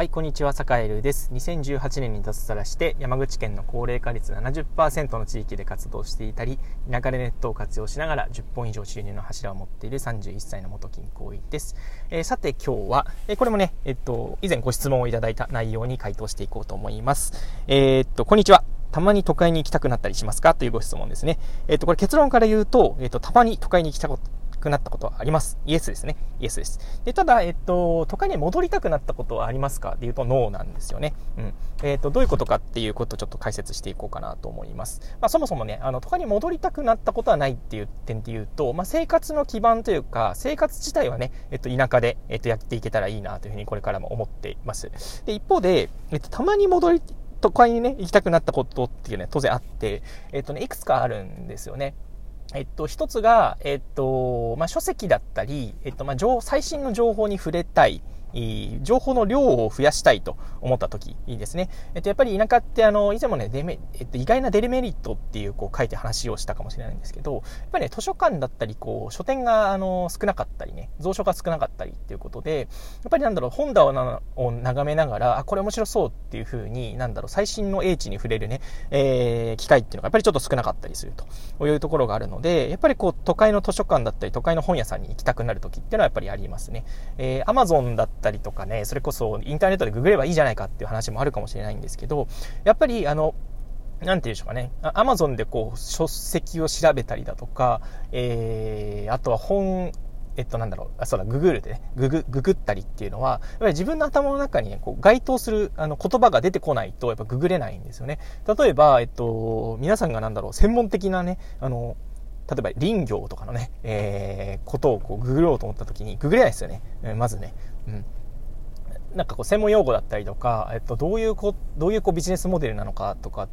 はい、こんにちは、坂井ルです。2018年に脱サラして、山口県の高齢化率70%の地域で活動していたり、田舎でネットを活用しながら10本以上収入の柱を持っている31歳の元銀行員です。えー、さて今日は、えー、これもね、えっと、以前ご質問をいただいた内容に回答していこうと思います。えー、っと、こんにちは。たまに都会に行きたくなったりしますか？というご質問ですね。えっと、これ結論から言うと、えっと、たまに都会に行きたくなったことはあります。イエスですね。イエスです。で、ただ、えっと、都会に戻りたくなったことはありますかで言うと、ノーなんですよね。うん。えっと、どういうことかっていうことをちょっと解説していこうかなと思います。まあ、そもそもね、あの、都会に戻りたくなったことはないっていう点で言うと、まあ、生活の基盤というか、生活自体はね、えっと、田舎で、えっと、やっていけたらいいなというふうにこれからも思っています。で、一方で、えっと、たまに戻り、都会にね、行きたくなったことっていうね、当然あって、えっとね、いくつかあるんですよね。えっと、一つが、えっと、まあ、書籍だったり、えっと、まあ、最新の情報に触れたい。情報の量を増やしたいと思った時ですね。えっと、やっぱり田舎ってあの、以前もね、デメ、えっと、意外なデメリットっていうこう書いて話をしたかもしれないんですけど、やっぱりね、図書館だったり、こう、書店があの、少なかったりね、蔵書が少なかったりっていうことで、やっぱりなんだろう、本棚を眺めながら、あ、これ面白そうっていうふうに、なんだろう、最新の英知に触れるね、えー、機会っていうのがやっぱりちょっと少なかったりするというところがあるので、やっぱりこう、都会の図書館だったり、都会の本屋さんに行きたくなる時っていうのはやっぱりありますね。えー、Amazon だったたりとかね、それこそインターネットでググればいいじゃないかっていう話もあるかもしれないんですけど、やっぱりあの、なんていうんでしょうかね。アマゾンでこう、書籍を調べたりだとか、えー、あとは本、えっと、なんだろう、あ、そうだ、ググるでね、ググ、ググったりっていうのは、やっぱり自分の頭の中にね、こう、該当する、あの、言葉が出てこないと、やっぱググれないんですよね。例えば、えっと、皆さんがなんだろう、専門的なね、あの、例えば林業とかのね、えー、ことをこうググろうと思った時に、ググれないですよね。まずね。うん。なんかこう専門用語だったりとか、えっと、どういうこ、どういうこうビジネスモデルなのかとかっ、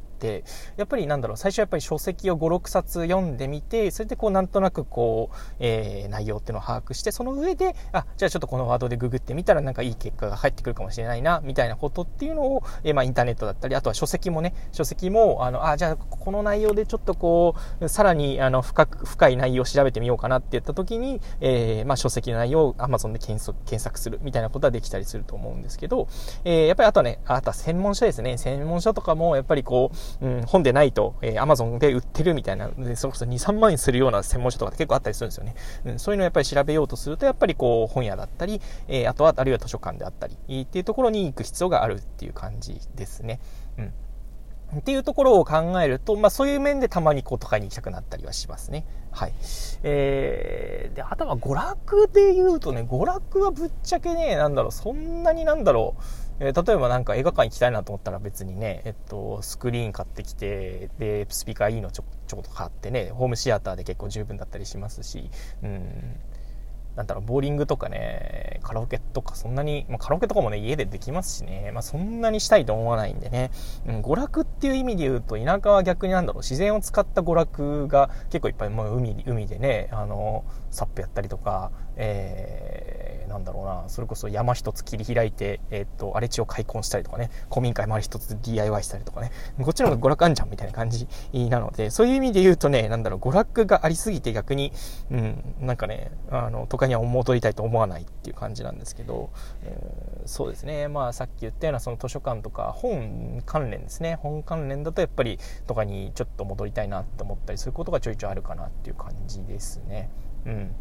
やっぱりなんだろう、最初やっぱり書籍を5、6冊読んでみて、それでこうなんとなくこう、えー、内容っていうのを把握して、その上で、あ、じゃあちょっとこのワードでググってみたらなんかいい結果が入ってくるかもしれないな、みたいなことっていうのを、えー、まあインターネットだったり、あとは書籍もね、書籍も、あの、あ、じゃあこの内容でちょっとこう、さらにあの深く、深い内容を調べてみようかなって言った時に、えー、まあ書籍の内容を Amazon で検索検索するみたいなことはできたりすると思うんですけど、えー、やっぱりあとはね、あとは専門書ですね。専門書とかもやっぱりこう、うん、本でないと、えー、Amazon で売ってるみたいな、でそれこそ2、3万円するような専門書とかって結構あったりするんですよね。うん、そういうのをやっぱり調べようとすると、やっぱりこう、本屋だったり、えー、あとは、あるいは図書館であったり、っていうところに行く必要があるっていう感じですね。うん。っていうところを考えると、まあそういう面でたまにこう都会に行きたくなったりはしますね。はい。えー、で、あとは娯楽で言うとね、娯楽はぶっちゃけね、なんだろう、そんなになんだろう、え、例えばなんか映画館行きたいなと思ったら別にね、えっと、スクリーン買ってきて、で、スピーカーいいのちょちょこっと買ってね、ホームシアターで結構十分だったりしますし、うん、なんだろう、ボーリングとかね、カラオケとかそんなに、まあ、カラオケとかもね、家でできますしね、まあ、そんなにしたいと思わないんでね、うん、娯楽っていう意味で言うと、田舎は逆になんだろう、自然を使った娯楽が結構いっぱい、まあ、海、海でね、あの、サップやったりとか、えー、なんだろうな、それこそ山一つ切り開いて、えー、っと、荒れ地を開墾したりとかね、古民家周り一つ DIY したりとかね、こっちの方が娯楽あんじゃんみたいな感じなので、そういう意味で言うとね、なんだろう、娯楽がありすぎて逆に、うん、なんかね、あの、都会には戻りたいと思わないっていう感じなんですけど、えー、そうですね。まあさっき言ったようなその図書館とか本関連ですね。本関連だとやっぱりとかにちょっと戻りたいなって思ったりすることがちょいちょいあるかなっていう感じですね。うん。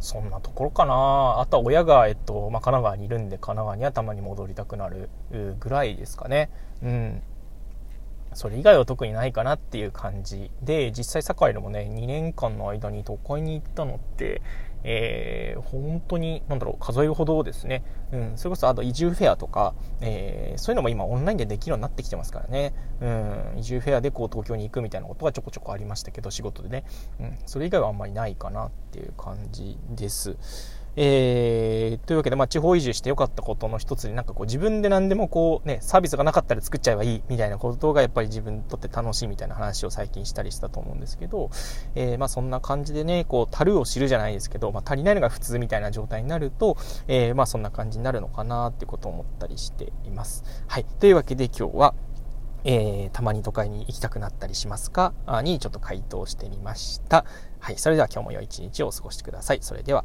そんなところかな。あとは親が、えっとまあ、神奈川にいるんで神奈川にはたまに戻りたくなるぐらいですかね。うん。それ以外は特にないかなっていう感じで実際堺でもね2年間の間に都会に行ったのってえー、本当に、なんだろう、数えるほどですね、うん、それこそあと移住フェアとか、えー、そういうのも今オンラインでできるようになってきてますからね、うん、移住フェアでこう東京に行くみたいなことがちょこちょこありましたけど、仕事でね、うん、それ以外はあんまりないかなっていう感じです。えー、というわけで、まあ、地方移住してよかったことの一つになんかこう自分で何でもこうね、サービスがなかったら作っちゃえばいいみたいなことがやっぱり自分にとって楽しいみたいな話を最近したりしたと思うんですけど、えー、まあそんな感じでね、こう、樽を知るじゃないですけど、まあ足りないのが普通みたいな状態になると、えー、まあそんな感じになるのかなっていうことを思ったりしています。はい。というわけで今日は、えー、たまに都会に行きたくなったりしますか？にちょっと回答してみました。はい。それでは今日も良い一日をお過ごしください。それでは。